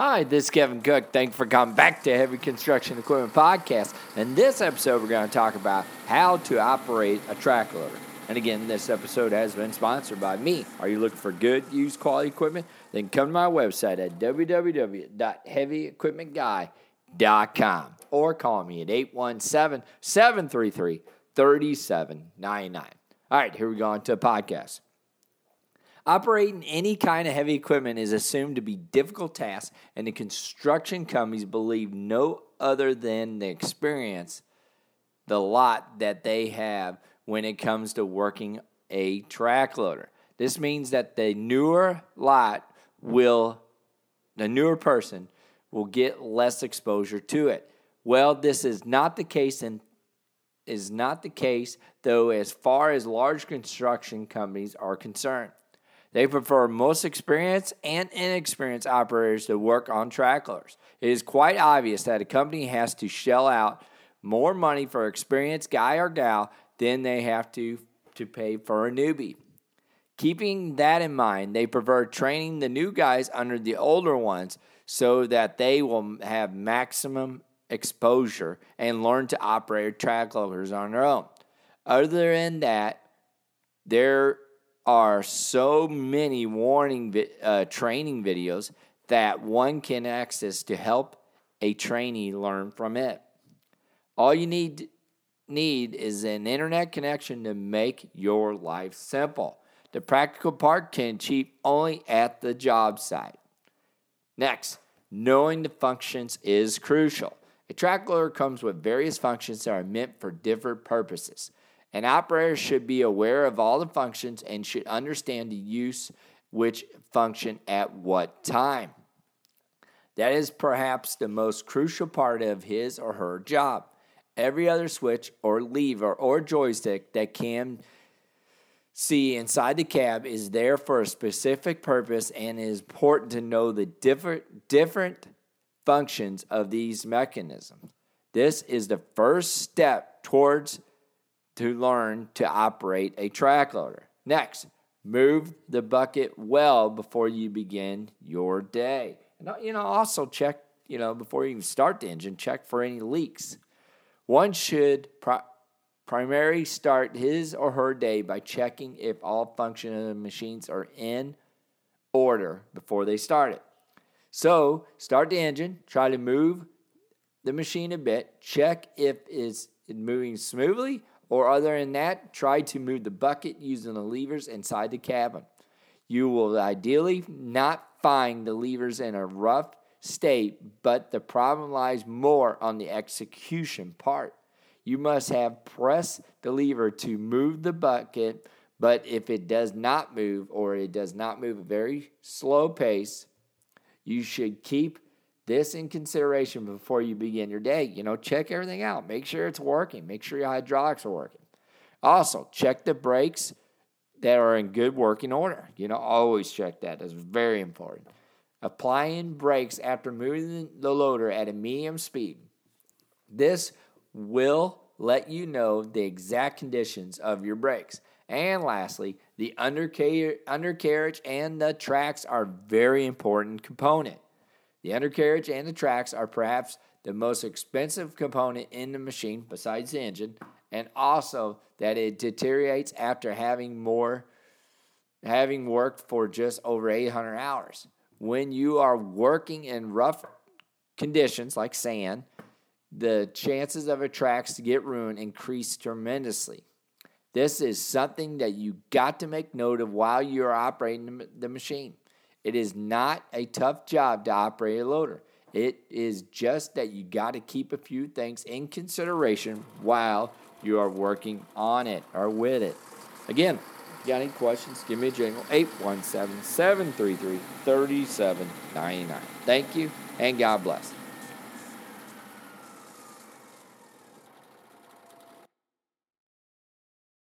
Hi, this is Kevin Cook. Thanks for coming back to Heavy Construction Equipment Podcast. In this episode, we're going to talk about how to operate a track loader. And again, this episode has been sponsored by me. Are you looking for good, used quality equipment? Then come to my website at www.heavyequipmentguy.com or call me at 817 733 3799. All right, here we go on to the podcast. Operating any kind of heavy equipment is assumed to be difficult task, and the construction companies believe no other than the experience, the lot that they have when it comes to working a track loader. This means that the newer lot will, the newer person will get less exposure to it. Well, this is not the case and is not the case though as far as large construction companies are concerned. They prefer most experienced and inexperienced operators to work on track loaders. It is quite obvious that a company has to shell out more money for experienced guy or gal than they have to to pay for a newbie. Keeping that in mind, they prefer training the new guys under the older ones so that they will have maximum exposure and learn to operate track loaders on their own. Other than that, there are so many warning vi- uh, training videos that one can access to help a trainee learn from it. All you need need is an internet connection to make your life simple. The practical part can achieve only at the job site. Next, knowing the functions is crucial. A track loader comes with various functions that are meant for different purposes. An operator should be aware of all the functions and should understand the use which function at what time. That is perhaps the most crucial part of his or her job. Every other switch or lever or joystick that can see inside the cab is there for a specific purpose and it is important to know the different different functions of these mechanisms. This is the first step towards to learn to operate a track loader. Next, move the bucket well before you begin your day. And uh, you know, also check, you know, before you even start the engine, check for any leaks. One should pri- primarily start his or her day by checking if all function of the machines are in order before they start it. So, start the engine, try to move the machine a bit, check if it's moving smoothly or other than that, try to move the bucket using the levers inside the cabin. You will ideally not find the levers in a rough state, but the problem lies more on the execution part. You must have pressed the lever to move the bucket, but if it does not move or it does not move a very slow pace, you should keep this in consideration before you begin your day. You know, check everything out. Make sure it's working. Make sure your hydraulics are working. Also, check the brakes that are in good working order. You know, always check that. That's very important. Applying brakes after moving the loader at a medium speed. This will let you know the exact conditions of your brakes. And lastly, the undercarriage and the tracks are very important component. The undercarriage and the tracks are perhaps the most expensive component in the machine besides the engine, and also that it deteriorates after having more having worked for just over 800 hours. When you are working in rough conditions like sand, the chances of a tracks to get ruined increase tremendously. This is something that you got to make note of while you're operating the machine. It is not a tough job to operate a loader. It is just that you got to keep a few things in consideration while you are working on it or with it. Again, you got any questions, give me a jingle 817 733 3799. Thank you and God bless.